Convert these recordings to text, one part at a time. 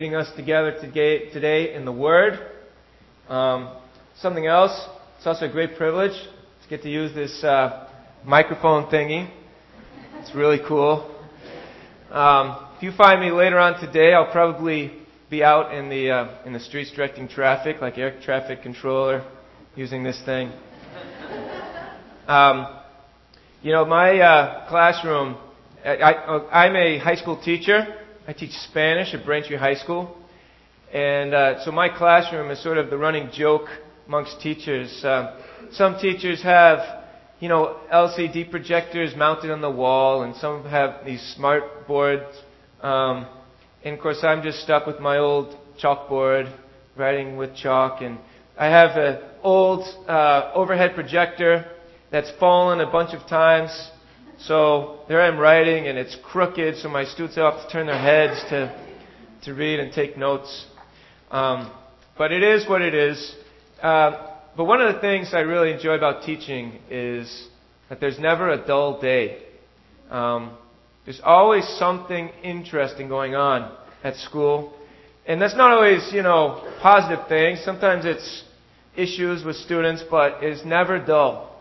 Getting us together today, in the Word. Um, something else, it's also a great privilege to get to use this uh, microphone thingy. It's really cool. Um, if you find me later on today, I'll probably be out in the uh, in the streets directing traffic, like air traffic controller, using this thing. Um, you know, my uh, classroom. I, I, I'm a high school teacher. I teach Spanish at Braintree High School. And uh, so my classroom is sort of the running joke amongst teachers. Uh, some teachers have, you know, LCD projectors mounted on the wall, and some have these smart boards. Um, and of course, I'm just stuck with my old chalkboard, writing with chalk. And I have an old uh, overhead projector that's fallen a bunch of times. So there I'm writing, and it's crooked, so my students have to turn their heads to, to read and take notes. Um, but it is what it is. Uh, but one of the things I really enjoy about teaching is that there's never a dull day. Um, there's always something interesting going on at school. And that's not always, you know, positive things. Sometimes it's issues with students, but it's never dull.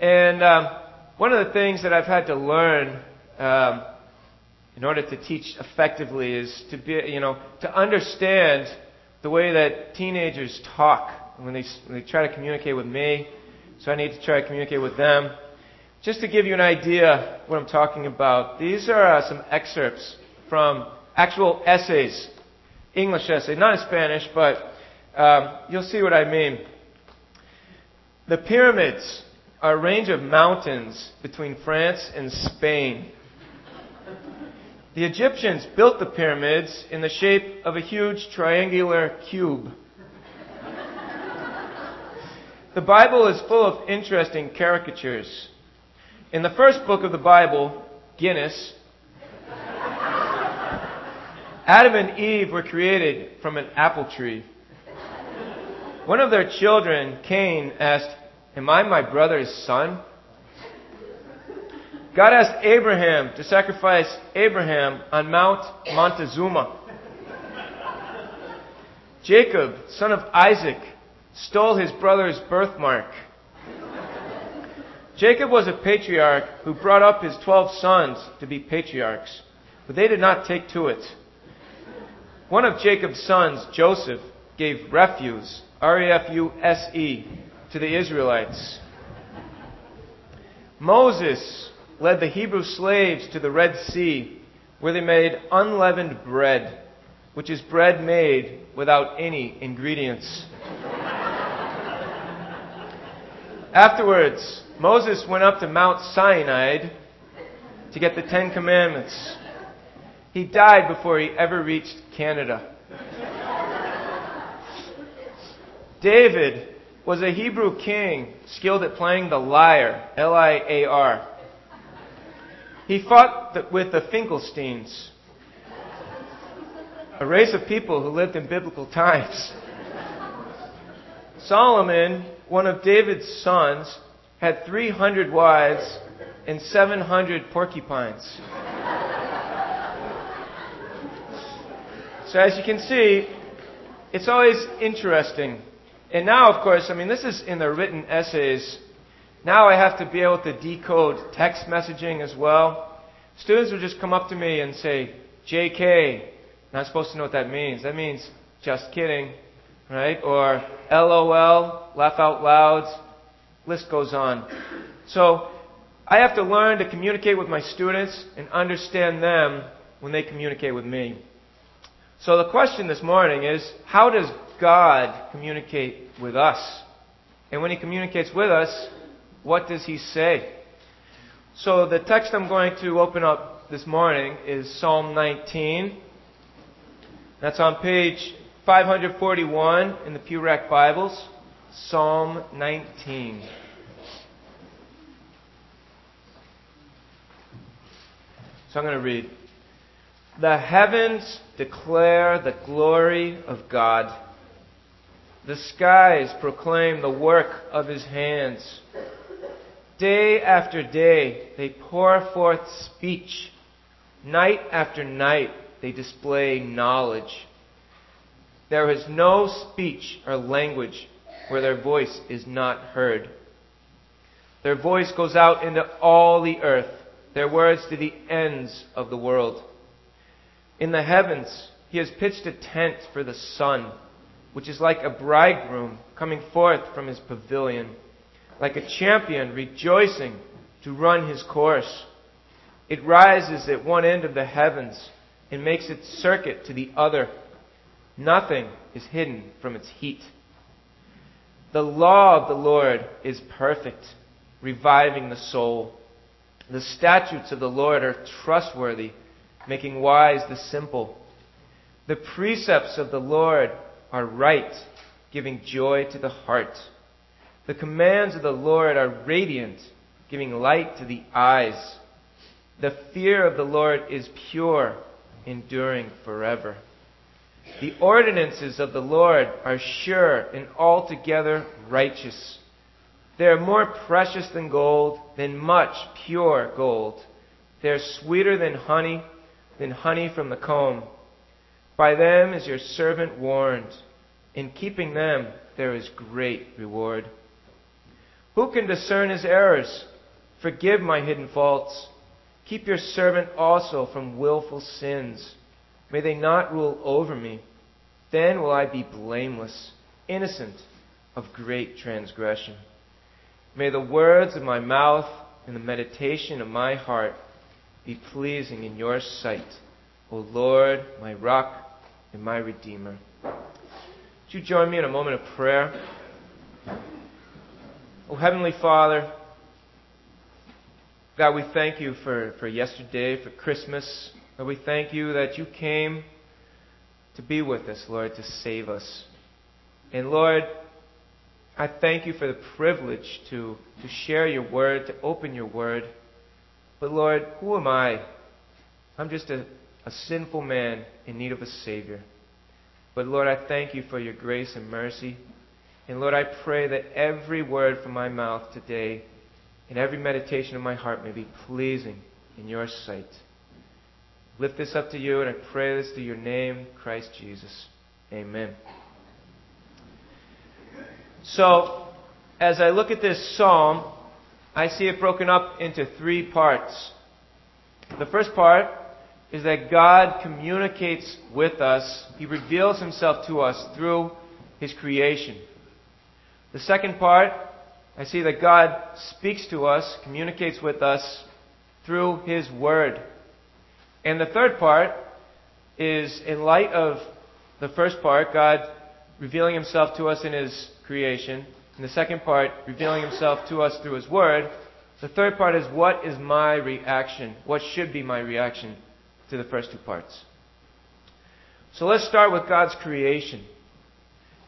And um, one of the things that I've had to learn um, in order to teach effectively is to be, you know, to understand the way that teenagers talk when they, when they try to communicate with me. So I need to try to communicate with them. Just to give you an idea what I'm talking about, these are uh, some excerpts from actual essays, English essays, not in Spanish, but um, you'll see what I mean. The pyramids a range of mountains between France and Spain. The Egyptians built the pyramids in the shape of a huge triangular cube. The Bible is full of interesting caricatures. In the first book of the Bible, Guinness, Adam and Eve were created from an apple tree. One of their children, Cain, asked, Am I my brother's son? God asked Abraham to sacrifice Abraham on Mount Montezuma. Jacob, son of Isaac, stole his brother's birthmark. Jacob was a patriarch who brought up his twelve sons to be patriarchs, but they did not take to it. One of Jacob's sons, Joseph, gave refuse, R E F U S E, to the Israelites. Moses led the Hebrew slaves to the Red Sea, where they made unleavened bread, which is bread made without any ingredients. Afterwards, Moses went up to Mount Sinai to get the Ten Commandments. He died before he ever reached Canada. David was a Hebrew king skilled at playing the lyre, L I A R. He fought with the Finkelsteins, a race of people who lived in biblical times. Solomon, one of David's sons, had 300 wives and 700 porcupines. So, as you can see, it's always interesting and now, of course, I mean, this is in the written essays. Now I have to be able to decode text messaging as well. Students will just come up to me and say, JK. Not supposed to know what that means. That means just kidding, right? Or LOL, laugh out loud. List goes on. So I have to learn to communicate with my students and understand them when they communicate with me. So the question this morning is, how does God communicate with us? And when He communicates with us, what does He say? So the text I'm going to open up this morning is Psalm 19. That's on page 541 in the Pew Rack Bibles. Psalm 19. So I'm going to read. The heavens declare the glory of God. The skies proclaim the work of his hands. Day after day they pour forth speech. Night after night they display knowledge. There is no speech or language where their voice is not heard. Their voice goes out into all the earth, their words to the ends of the world. In the heavens, he has pitched a tent for the sun, which is like a bridegroom coming forth from his pavilion, like a champion rejoicing to run his course. It rises at one end of the heavens and makes its circuit to the other. Nothing is hidden from its heat. The law of the Lord is perfect, reviving the soul. The statutes of the Lord are trustworthy, making wise the simple. The precepts of the Lord are right, giving joy to the heart. The commands of the Lord are radiant, giving light to the eyes. The fear of the Lord is pure, enduring forever. The ordinances of the Lord are sure and altogether righteous. They are more precious than gold, than much pure gold. They are sweeter than honey, than honey from the comb. By them is your servant warned. In keeping them, there is great reward. Who can discern his errors? Forgive my hidden faults. Keep your servant also from wilful sins. May they not rule over me. Then will I be blameless, innocent of great transgression. May the words of my mouth and the meditation of my heart be pleasing in your sight, O Lord, my rock and my redeemer. Would you join me in a moment of prayer? Oh, Heavenly Father, God, we thank you for, for yesterday, for Christmas. Lord, we thank you that you came to be with us, Lord, to save us. And Lord, I thank you for the privilege to, to share your word, to open your word. But Lord, who am I? I'm just a, a sinful man in need of a Savior. But Lord, I thank you for your grace and mercy. And Lord, I pray that every word from my mouth today and every meditation of my heart may be pleasing in your sight. Lift this up to you, and I pray this through your name, Christ Jesus. Amen. So, as I look at this psalm, I see it broken up into three parts. The first part is that God communicates with us, He reveals Himself to us through His creation. The second part, I see that God speaks to us, communicates with us through His Word. And the third part is in light of the first part, God revealing Himself to us in His creation, and the second part, revealing Himself to us through His Word. The third part is what is my reaction? What should be my reaction to the first two parts? So let's start with God's creation.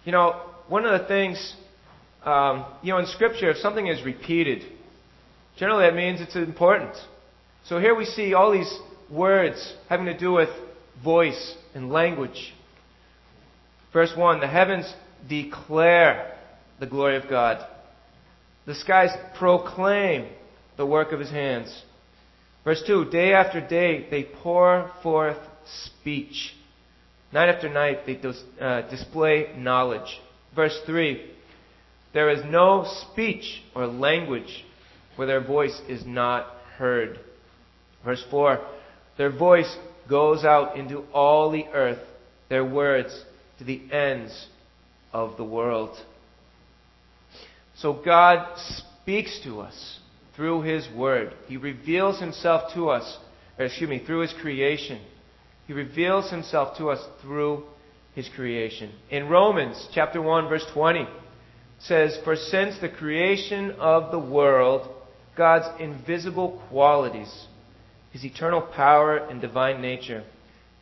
You know, one of the things, um, you know, in Scripture, if something is repeated, generally that means it's important. So here we see all these words having to do with voice and language. Verse 1 The heavens declare the glory of God, the skies proclaim the work of his hands. Verse 2 Day after day they pour forth speech. Night after night they uh, display knowledge. Verse 3 There is no speech or language where their voice is not heard. Verse 4 their voice goes out into all the earth, their words to the ends of the world. So God speaks to us through His Word. He reveals Himself to us, or excuse me, through His creation. He reveals Himself to us through His creation. In Romans chapter 1 verse 20 says, For since the creation of the world, God's invisible qualities, his eternal power and divine nature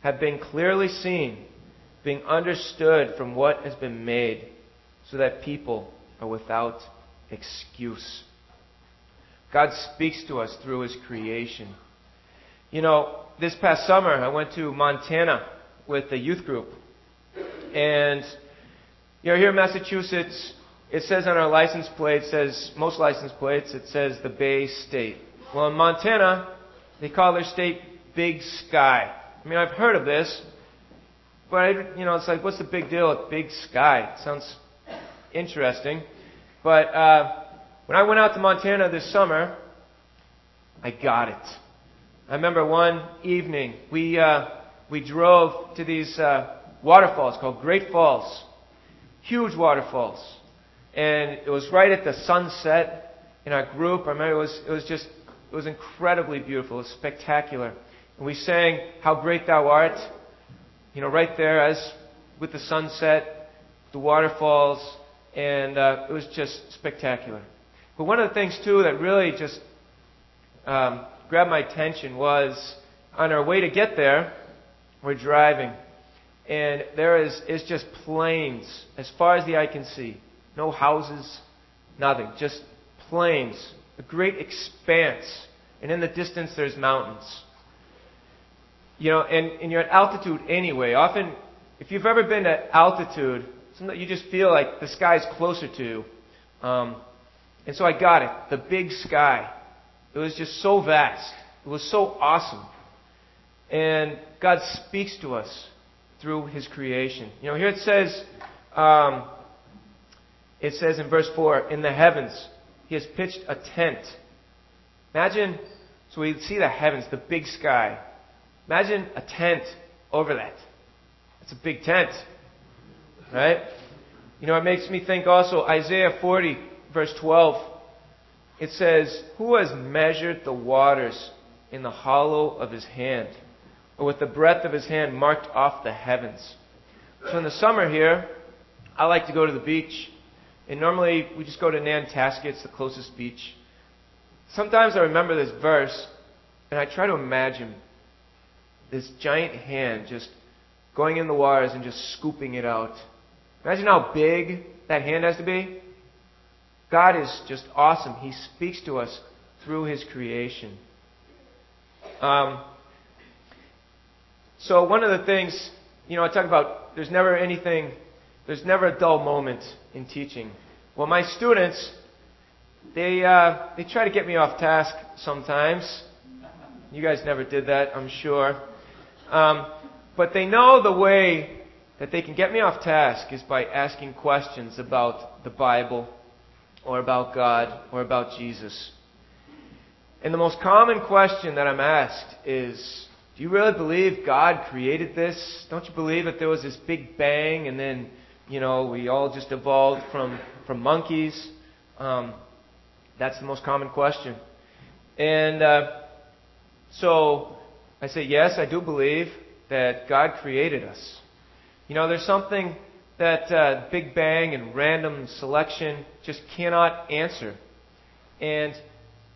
have been clearly seen, being understood from what has been made, so that people are without excuse. God speaks to us through His creation. You know, this past summer I went to Montana with a youth group. And, you know, here in Massachusetts, it says on our license plate, it says, most license plates, it says the Bay State. Well, in Montana, they call their state Big Sky. I mean, I've heard of this, but I, you know, it's like, what's the big deal with big sky? It sounds interesting. But uh, when I went out to Montana this summer, I got it. I remember one evening we uh, we drove to these uh, waterfalls called Great Falls, huge waterfalls, and it was right at the sunset in our group. I remember it was it was just it was incredibly beautiful, it was spectacular, and we sang "How Great Thou Art," you know, right there as with the sunset, the waterfalls, and uh, it was just spectacular. But one of the things too that really just um, grabbed my attention was on our way to get there, we're driving, and there is it's just plains as far as the eye can see. No houses, nothing, just plains, a great expanse, and in the distance there's mountains. You know, and, and you're at altitude anyway. Often, if you've ever been at altitude, you just feel like the sky's closer to you. Um, and so I got it. The big sky. It was just so vast. It was so awesome. And God speaks to us through His creation. You know, here it says, um, it says in verse 4, in the heavens, He has pitched a tent. Imagine, so we see the heavens, the big sky. Imagine a tent over that. It's a big tent. Right? You know, it makes me think also, Isaiah 40, verse 12 it says, Who has measured the waters in the hollow of his hand, or with the breadth of his hand marked off the heavens? So in the summer here, I like to go to the beach. And normally we just go to Nantasket, it's the closest beach. Sometimes I remember this verse, and I try to imagine this giant hand just going in the waters and just scooping it out. Imagine how big that hand has to be. God is just awesome. He speaks to us through His creation. Um, so one of the things, you know, I talk about there's never anything, there's never a dull moment in teaching. Well, my students, they uh, they try to get me off task sometimes. You guys never did that, I'm sure. Um, but they know the way that they can get me off task is by asking questions about the Bible or about God or about Jesus. And the most common question that I'm asked is, do you really believe God created this? Don't you believe that there was this big bang and then, you know, we all just evolved from, from monkeys? Um, that's the most common question. And uh, so I say, yes, I do believe that God created us. You know, there's something that uh, Big Bang and random selection just cannot answer. And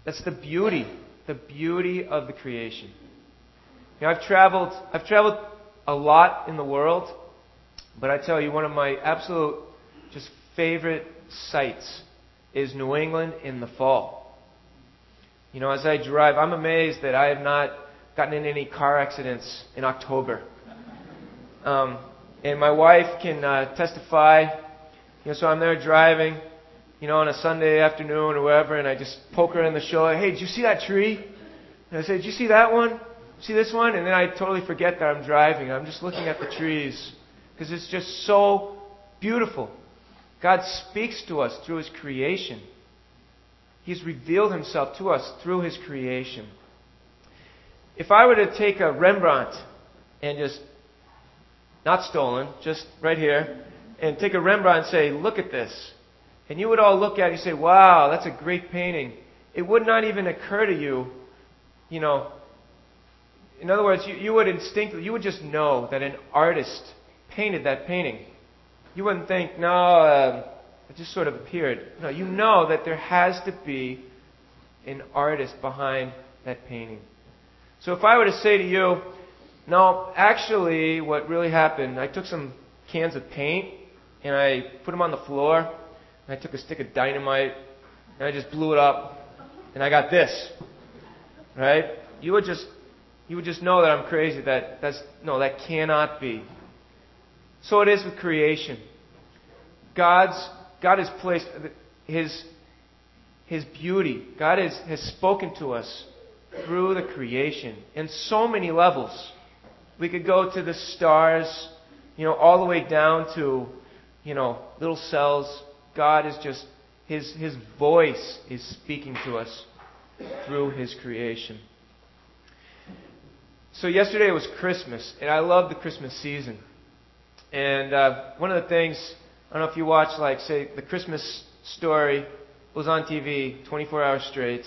that's the beauty, the beauty of the creation. You know, I've traveled, I've traveled a lot in the world, but I tell you, one of my absolute just favorite sights is New England in the fall. You know, as I drive, I'm amazed that I have not gotten in any car accidents in October. Um, and my wife can uh, testify. You know, so I'm there driving, you know, on a Sunday afternoon or whatever, and I just poke her in the shoulder. Hey, did you see that tree? And I say, did you see that one? See this one? And then I totally forget that I'm driving. I'm just looking at the trees because it's just so beautiful. God speaks to us through His creation. He's revealed Himself to us through His creation. If I were to take a Rembrandt and just not stolen, just right here, and take a Rembrandt and say, look at this. And you would all look at it and say, wow, that's a great painting. It would not even occur to you, you know, in other words, you, you would instinctively, you would just know that an artist painted that painting. You wouldn't think, no, uh, it just sort of appeared. No, you know that there has to be an artist behind that painting. So if I were to say to you, no, actually, what really happened, I took some cans of paint and I put them on the floor, and I took a stick of dynamite and I just blew it up, and I got this. Right? You would just you would just know that I'm crazy. That that's no, that cannot be. So it is with creation. God's God has placed His His beauty. God has, has spoken to us through the creation in so many levels. We could go to the stars, you know, all the way down to, you know, little cells. God is just, His, His voice is speaking to us through His creation. So yesterday was Christmas, and I love the Christmas season. And uh, one of the things, I don't know if you watch, like, say, the Christmas story was on TV 24 hours straight.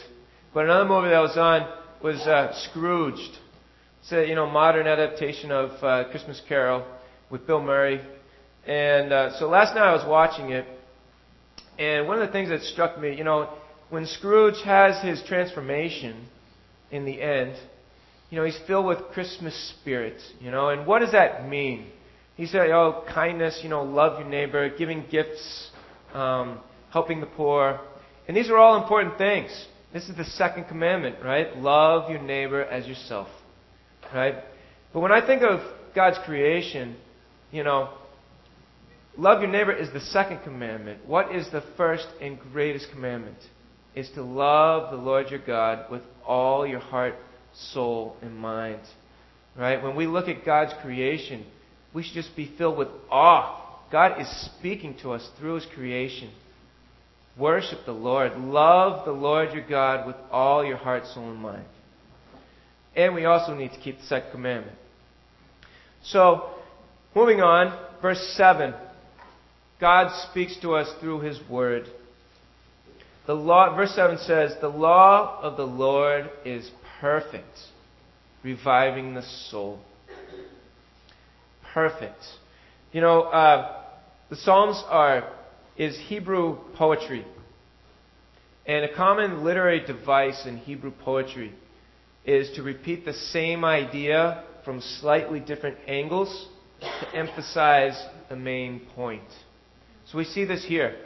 But another movie that was on was uh, Scrooged. It's a you know modern adaptation of uh, Christmas Carol with Bill Murray. And uh, so last night I was watching it, and one of the things that struck me, you know, when Scrooge has his transformation in the end, you know, he's filled with Christmas spirit, you know, and what does that mean? He said, oh, kindness, you know, love your neighbor, giving gifts, um, helping the poor. And these are all important things. This is the second commandment, right? Love your neighbor as yourself, right? But when I think of God's creation, you know, love your neighbor is the second commandment. What is the first and greatest commandment? Is to love the Lord your God with all your heart, soul, and mind. Right? When we look at God's creation, we should just be filled with awe. God is speaking to us through His creation. Worship the Lord. Love the Lord your God with all your heart, soul, and mind. And we also need to keep the second commandment. So, moving on, verse 7. God speaks to us through His Word. The law, verse 7 says, The law of the Lord is perfect, reviving the soul perfect. You know, uh, the Psalms are is Hebrew poetry. And a common literary device in Hebrew poetry is to repeat the same idea from slightly different angles to emphasize the main point. So we see this here.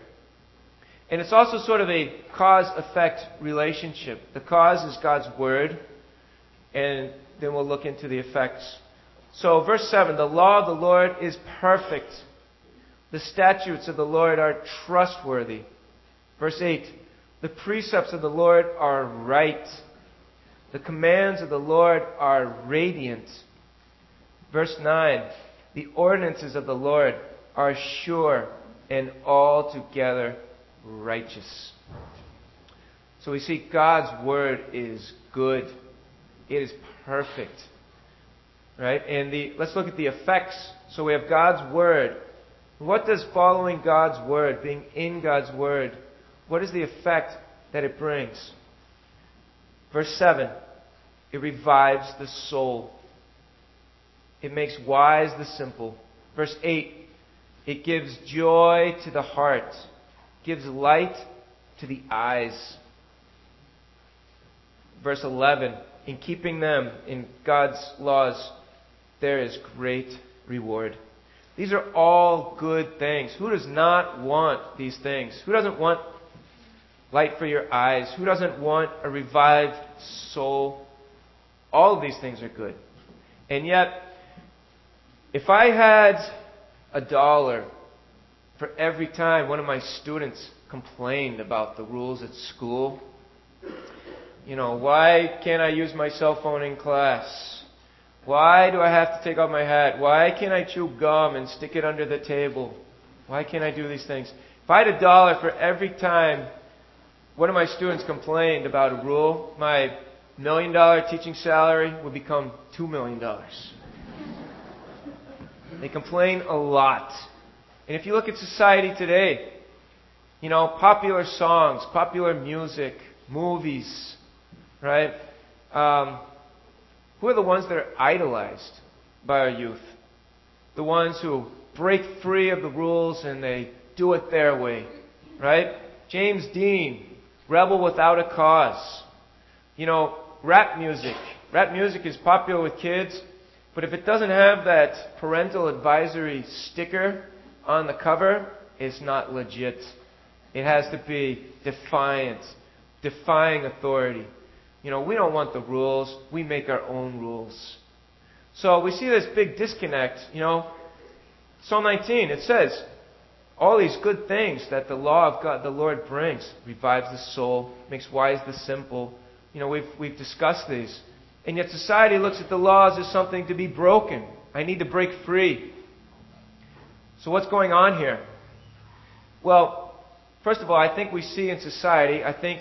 And it's also sort of a cause effect relationship. The cause is God's Word, and then we'll look into the effects so, verse 7 the law of the Lord is perfect. The statutes of the Lord are trustworthy. Verse 8 the precepts of the Lord are right. The commands of the Lord are radiant. Verse 9 the ordinances of the Lord are sure and altogether righteous. So we see God's word is good. It is perfect. Right? And the, let's look at the effects. So we have God's Word. What does following God's Word, being in God's Word, what is the effect that it brings? Verse 7 it revives the soul, it makes wise the simple. Verse 8 it gives joy to the heart, gives light to the eyes. Verse 11 in keeping them in God's laws there is great reward. These are all good things. Who does not want these things? Who doesn't want light for your eyes? Who doesn't want a revived soul? All of these things are good. And yet, if I had a dollar for every time one of my students complained about the rules at school, you know, why can't I use my cell phone in class? Why do I have to take off my hat? Why can't I chew gum and stick it under the table? Why can't I do these things? If I had a dollar for every time one of my students complained about a rule, my million dollar teaching salary would become two million dollars. They complain a lot. And if you look at society today, you know, popular songs, popular music, movies, right? Um, who are the ones that are idolized by our youth? The ones who break free of the rules and they do it their way, right? James Dean, Rebel Without a Cause. You know, rap music. Rap music is popular with kids, but if it doesn't have that parental advisory sticker on the cover, it's not legit. It has to be defiant, defying authority. You know, we don't want the rules. We make our own rules. So we see this big disconnect. You know, Psalm 19, it says, all these good things that the law of God, the Lord brings, revives the soul, makes wise the simple. You know, we've, we've discussed these. And yet society looks at the laws as something to be broken. I need to break free. So what's going on here? Well, first of all, I think we see in society, I think,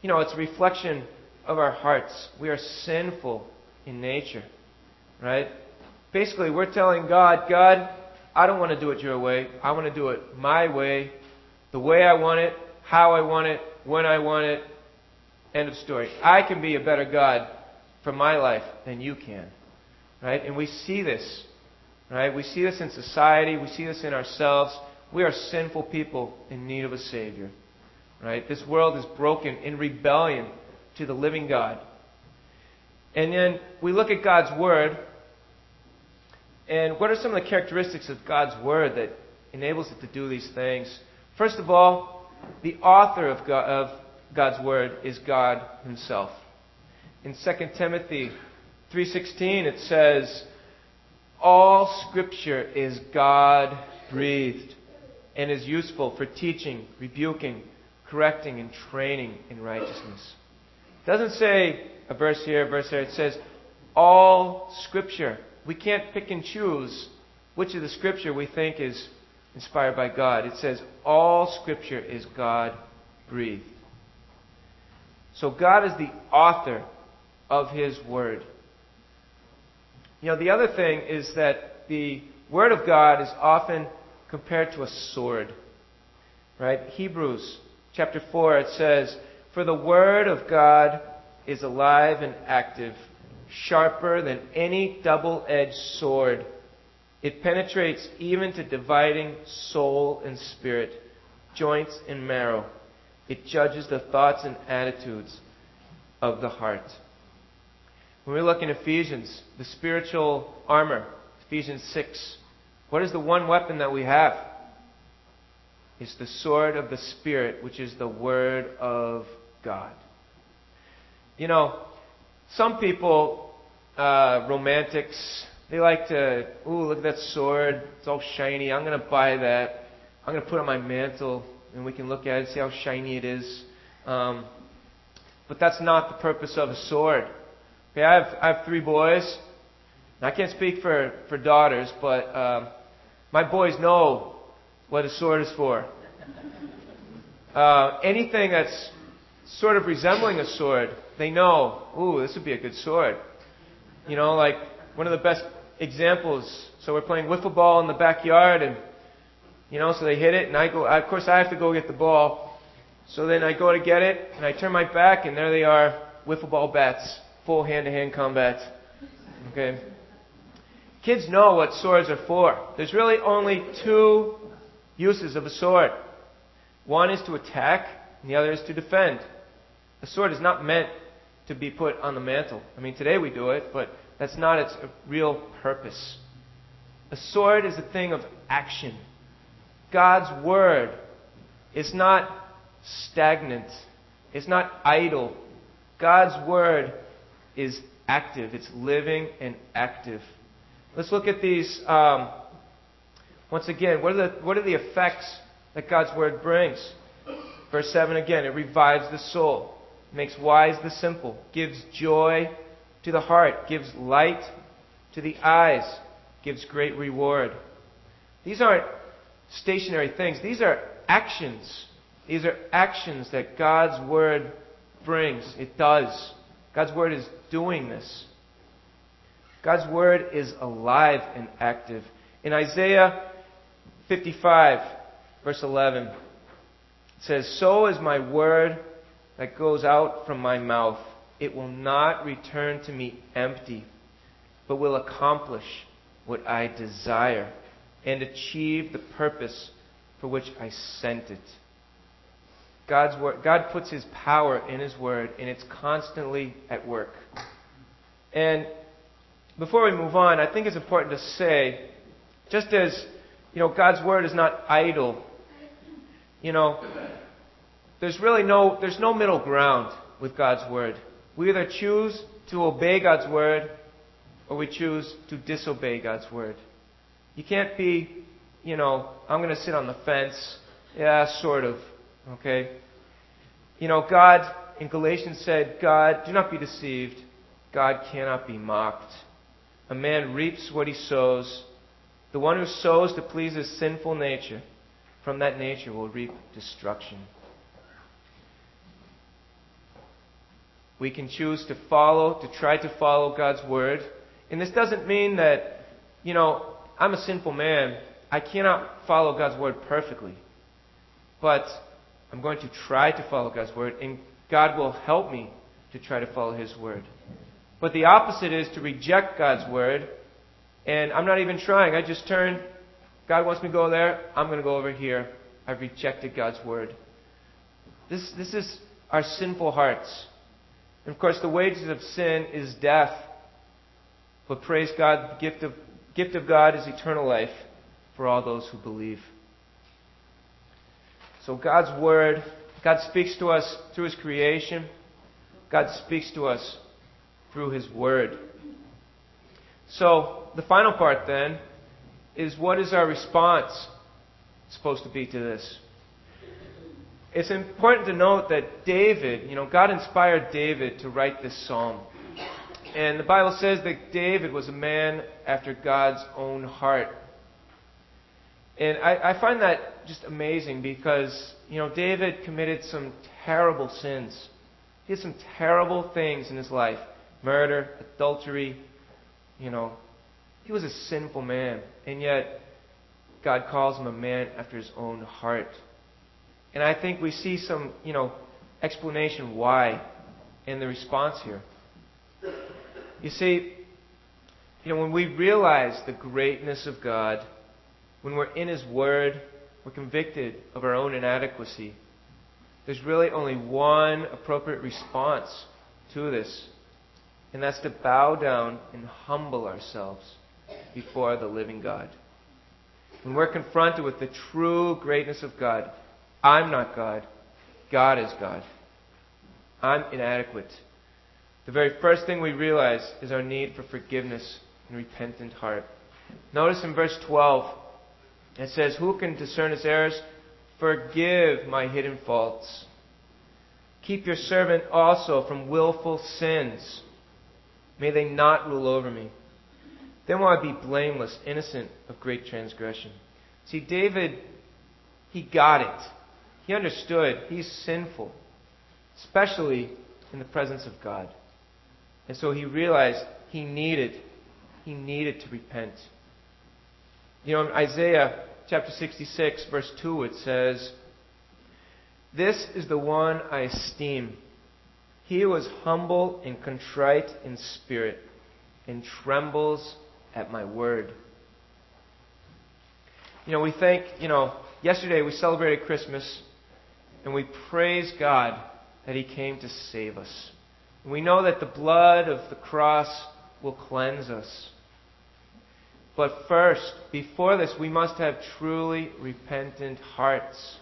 you know, it's a reflection of our hearts. We are sinful in nature, right? Basically, we're telling God, God, I don't want to do it your way. I want to do it my way, the way I want it, how I want it, when I want it. End of story. I can be a better God for my life than you can. Right? And we see this. Right? We see this in society. We see this in ourselves. We are sinful people in need of a Savior. Right? This world is broken in rebellion to the living God. And then we look at God's Word. And what are some of the characteristics of God's Word that enables it to do these things? First of all, the author of, God, of God's Word is God Himself. In 2 Timothy 3:16 it says, "All scripture is God breathed and is useful for teaching, rebuking, correcting and training in righteousness." It doesn't say a verse here, a verse there. It says all scripture. We can't pick and choose which of the scripture we think is inspired by God. It says all scripture is God breathed. So God is the author of his word. You know, the other thing is that the word of God is often compared to a sword. Right? Hebrews chapter 4 it says, "For the word of God is alive and active, sharper than any double-edged sword. It penetrates even to dividing soul and spirit, joints and marrow. It judges the thoughts and attitudes of the heart. When we look in Ephesians, the spiritual armor, Ephesians 6, what is the one weapon that we have? It's the sword of the Spirit, which is the Word of God. You know, some people, uh, romantics, they like to, ooh, look at that sword. It's all shiny. I'm going to buy that. I'm going to put it on my mantle and we can look at it, see how shiny it is. Um, but that's not the purpose of a sword. Okay, I have I have three boys. I can't speak for for daughters, but um, my boys know what a sword is for. Uh, anything that's sort of resembling a sword, they know. Ooh, this would be a good sword. You know, like one of the best examples. So we're playing wiffle ball in the backyard, and you know, so they hit it, and I go. Of course, I have to go get the ball. So then I go to get it, and I turn my back, and there they are, wiffle ball bats, full hand-to-hand combat. Okay. Kids know what swords are for. There's really only two uses of a sword. One is to attack, and the other is to defend. A sword is not meant to be put on the mantle. I mean, today we do it, but that's not its real purpose. A sword is a thing of action. God's Word is not stagnant, it's not idle. God's Word is active, it's living and active. Let's look at these um, once again. What are, the, what are the effects that God's Word brings? Verse 7 again, it revives the soul, makes wise the simple, gives joy to the heart, gives light to the eyes, gives great reward. These aren't stationary things. These are actions. These are actions that God's Word brings. It does. God's Word is doing this. God's Word is alive and active. In Isaiah 55, verse 11, it says, So is my Word that goes out from my mouth. It will not return to me empty, but will accomplish what I desire and achieve the purpose for which I sent it. God's word, God puts His power in His word, and it's constantly at work. And before we move on, I think it's important to say, just as you know, God's word is not idle. You know, there's really no there's no middle ground with God's word. We either choose to obey God's word or we choose to disobey God's word. You can't be, you know, I'm going to sit on the fence. Yeah, sort of. Okay? You know, God, in Galatians said, God, do not be deceived. God cannot be mocked. A man reaps what he sows. The one who sows to please his sinful nature, from that nature will reap destruction. We can choose to follow, to try to follow God's word. And this doesn't mean that, you know, I'm a sinful man. I cannot follow God's word perfectly. But I'm going to try to follow God's word, and God will help me to try to follow His word. But the opposite is to reject God's word, and I'm not even trying. I just turn. God wants me to go there. I'm going to go over here. I've rejected God's word. This, this is our sinful hearts. And of course, the wages of sin is death. But praise God, the gift of, gift of God is eternal life for all those who believe. So God's Word, God speaks to us through His creation. God speaks to us through His Word. So the final part then is what is our response supposed to be to this? It's important to note that David, you know, God inspired David to write this psalm. And the Bible says that David was a man after God's own heart. And I, I find that just amazing because, you know, David committed some terrible sins. He did some terrible things in his life murder, adultery, you know. He was a sinful man. And yet, God calls him a man after his own heart. And I think we see some, you know, explanation why in the response here. You see, you know, when we realize the greatness of God, when we're in His Word, we're convicted of our own inadequacy. There's really only one appropriate response to this, and that's to bow down and humble ourselves before the living God. When we're confronted with the true greatness of God, I'm not God. God is God. I'm inadequate. The very first thing we realize is our need for forgiveness and repentant heart. Notice in verse 12, it says, Who can discern his errors? Forgive my hidden faults. Keep your servant also from willful sins. May they not rule over me. Then will I be blameless, innocent of great transgression. See, David, he got it. He understood he's sinful, especially in the presence of God. And so he realized he needed, he needed to repent. You know, in Isaiah chapter 66, verse 2, it says, This is the one I esteem. He was humble and contrite in spirit and trembles at my word. You know, we think, you know, yesterday we celebrated Christmas and we praise God that He came to save us. And we know that the blood of the cross will cleanse us. But first, before this, we must have truly repentant hearts.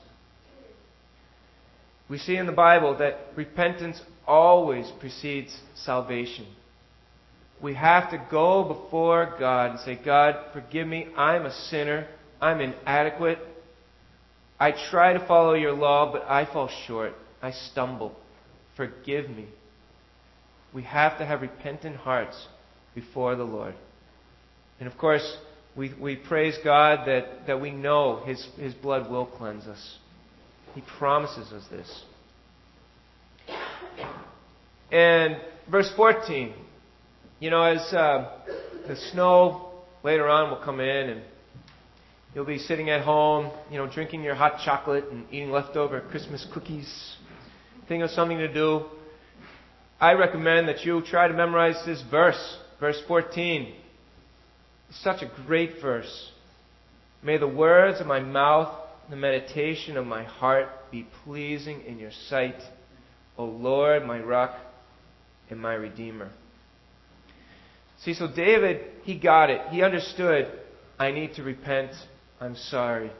We see in the Bible that repentance always precedes salvation. We have to go before God and say, God, forgive me. I'm a sinner. I'm inadequate. I try to follow your law, but I fall short. I stumble. Forgive me. We have to have repentant hearts before the Lord. And of course, we, we praise God that, that we know His, His blood will cleanse us. He promises us this. And verse 14, you know, as uh, the snow later on will come in and You'll be sitting at home, you know, drinking your hot chocolate and eating leftover Christmas cookies. Think of something to do. I recommend that you try to memorize this verse, verse 14. It's such a great verse. May the words of my mouth, the meditation of my heart be pleasing in your sight, O Lord, my rock and my redeemer. See, so David, he got it. He understood, I need to repent I'm sorry.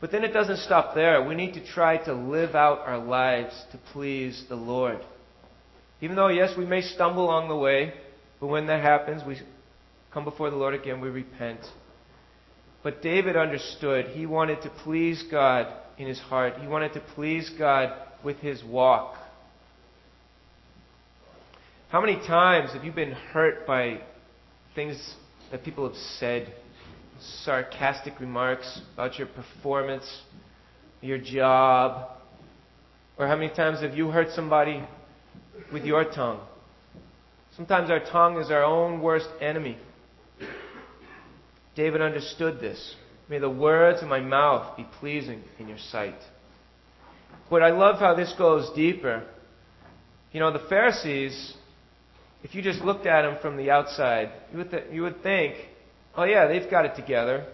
But then it doesn't stop there. We need to try to live out our lives to please the Lord. Even though, yes, we may stumble along the way, but when that happens, we come before the Lord again, we repent. But David understood. He wanted to please God in his heart, he wanted to please God with his walk. How many times have you been hurt by things that people have said? Sarcastic remarks about your performance, your job? Or how many times have you hurt somebody with your tongue? Sometimes our tongue is our own worst enemy. David understood this. May the words of my mouth be pleasing in your sight. But I love how this goes deeper. You know, the Pharisees, if you just looked at them from the outside, you would, th- you would think, oh, yeah, they've got it together.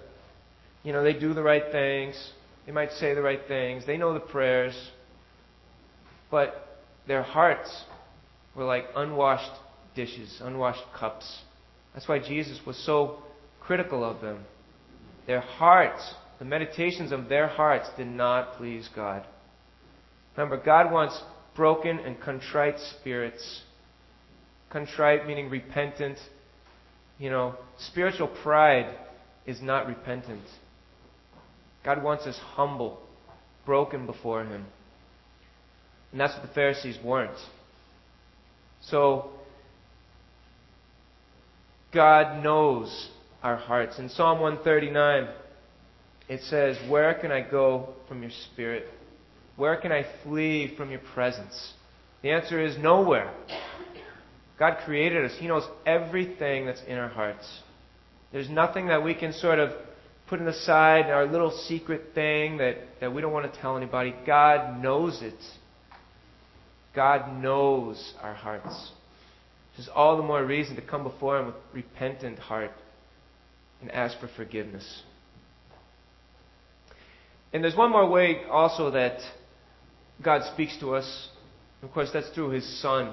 You know, they do the right things. They might say the right things. They know the prayers. But their hearts were like unwashed dishes, unwashed cups. That's why Jesus was so critical of them. Their hearts, the meditations of their hearts, did not please God. Remember, God wants broken and contrite spirits. Contrite meaning repentant. You know, spiritual pride is not repentance. God wants us humble, broken before Him. And that's what the Pharisees weren't. So, God knows our hearts. In Psalm 139, it says, Where can I go from your spirit? Where can I flee from your presence? The answer is nowhere. God created us. He knows everything that's in our hearts. There's nothing that we can sort of put aside, our little secret thing that, that we don't want to tell anybody. God knows it. God knows our hearts. There's all the more reason to come before Him with a repentant heart and ask for forgiveness. And there's one more way also that God speaks to us. Of course, that's through His Son,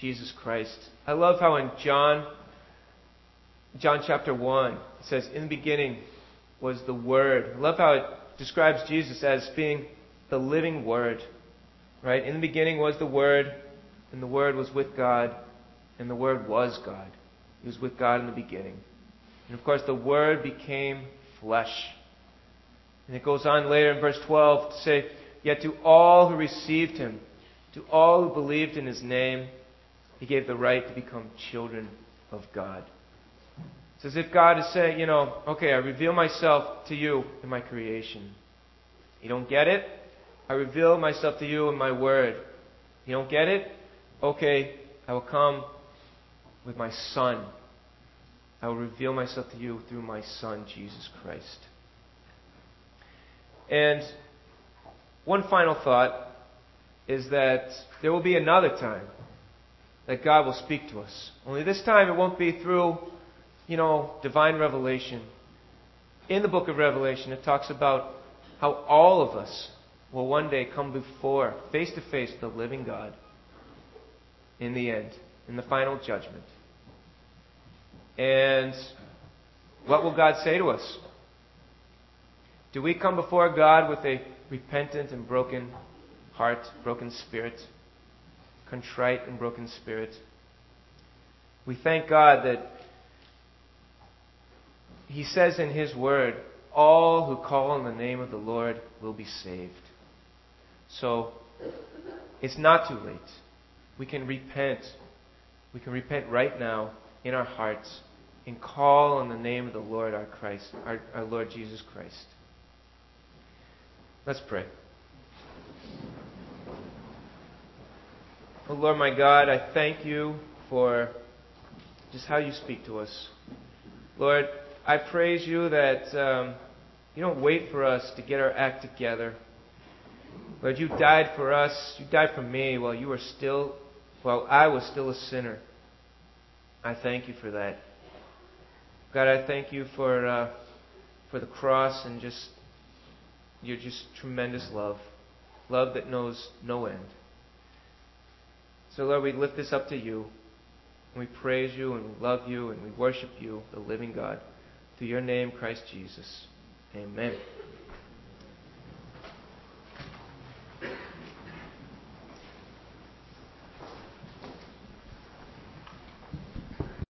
Jesus Christ. I love how in John, John chapter 1, it says, In the beginning was the Word. I love how it describes Jesus as being the living Word. Right? In the beginning was the Word, and the Word was with God, and the Word was God. He was with God in the beginning. And of course, the Word became flesh. And it goes on later in verse 12 to say, Yet to all who received him, to all who believed in his name, he gave the right to become children of God. It's as if God is saying, you know, okay, I reveal myself to you in my creation. You don't get it? I reveal myself to you in my word. You don't get it? Okay, I will come with my Son. I will reveal myself to you through my Son, Jesus Christ. And one final thought is that there will be another time that God will speak to us. Only this time it won't be through, you know, divine revelation. In the book of Revelation, it talks about how all of us will one day come before, face to face, the living God in the end, in the final judgment. And what will God say to us? Do we come before God with a repentant and broken heart, broken spirit, contrite and broken spirit? We thank God that He says in His Word, all who call on the name of the Lord will be saved. So, it's not too late. We can repent. We can repent right now in our hearts and call on the name of the Lord our Christ, our, our Lord Jesus Christ. Let's pray. Oh Lord my God, I thank you for just how you speak to us. Lord, I praise you that um, you don't wait for us to get our act together. Lord, you died for us. You died for me while you were still, while I was still a sinner. I thank you for that. God, I thank you for uh, for the cross and just your just tremendous love, love that knows no end. So, Lord, we lift this up to you. We praise you and we love you and we worship you, the living God. Through your name, Christ Jesus. Amen.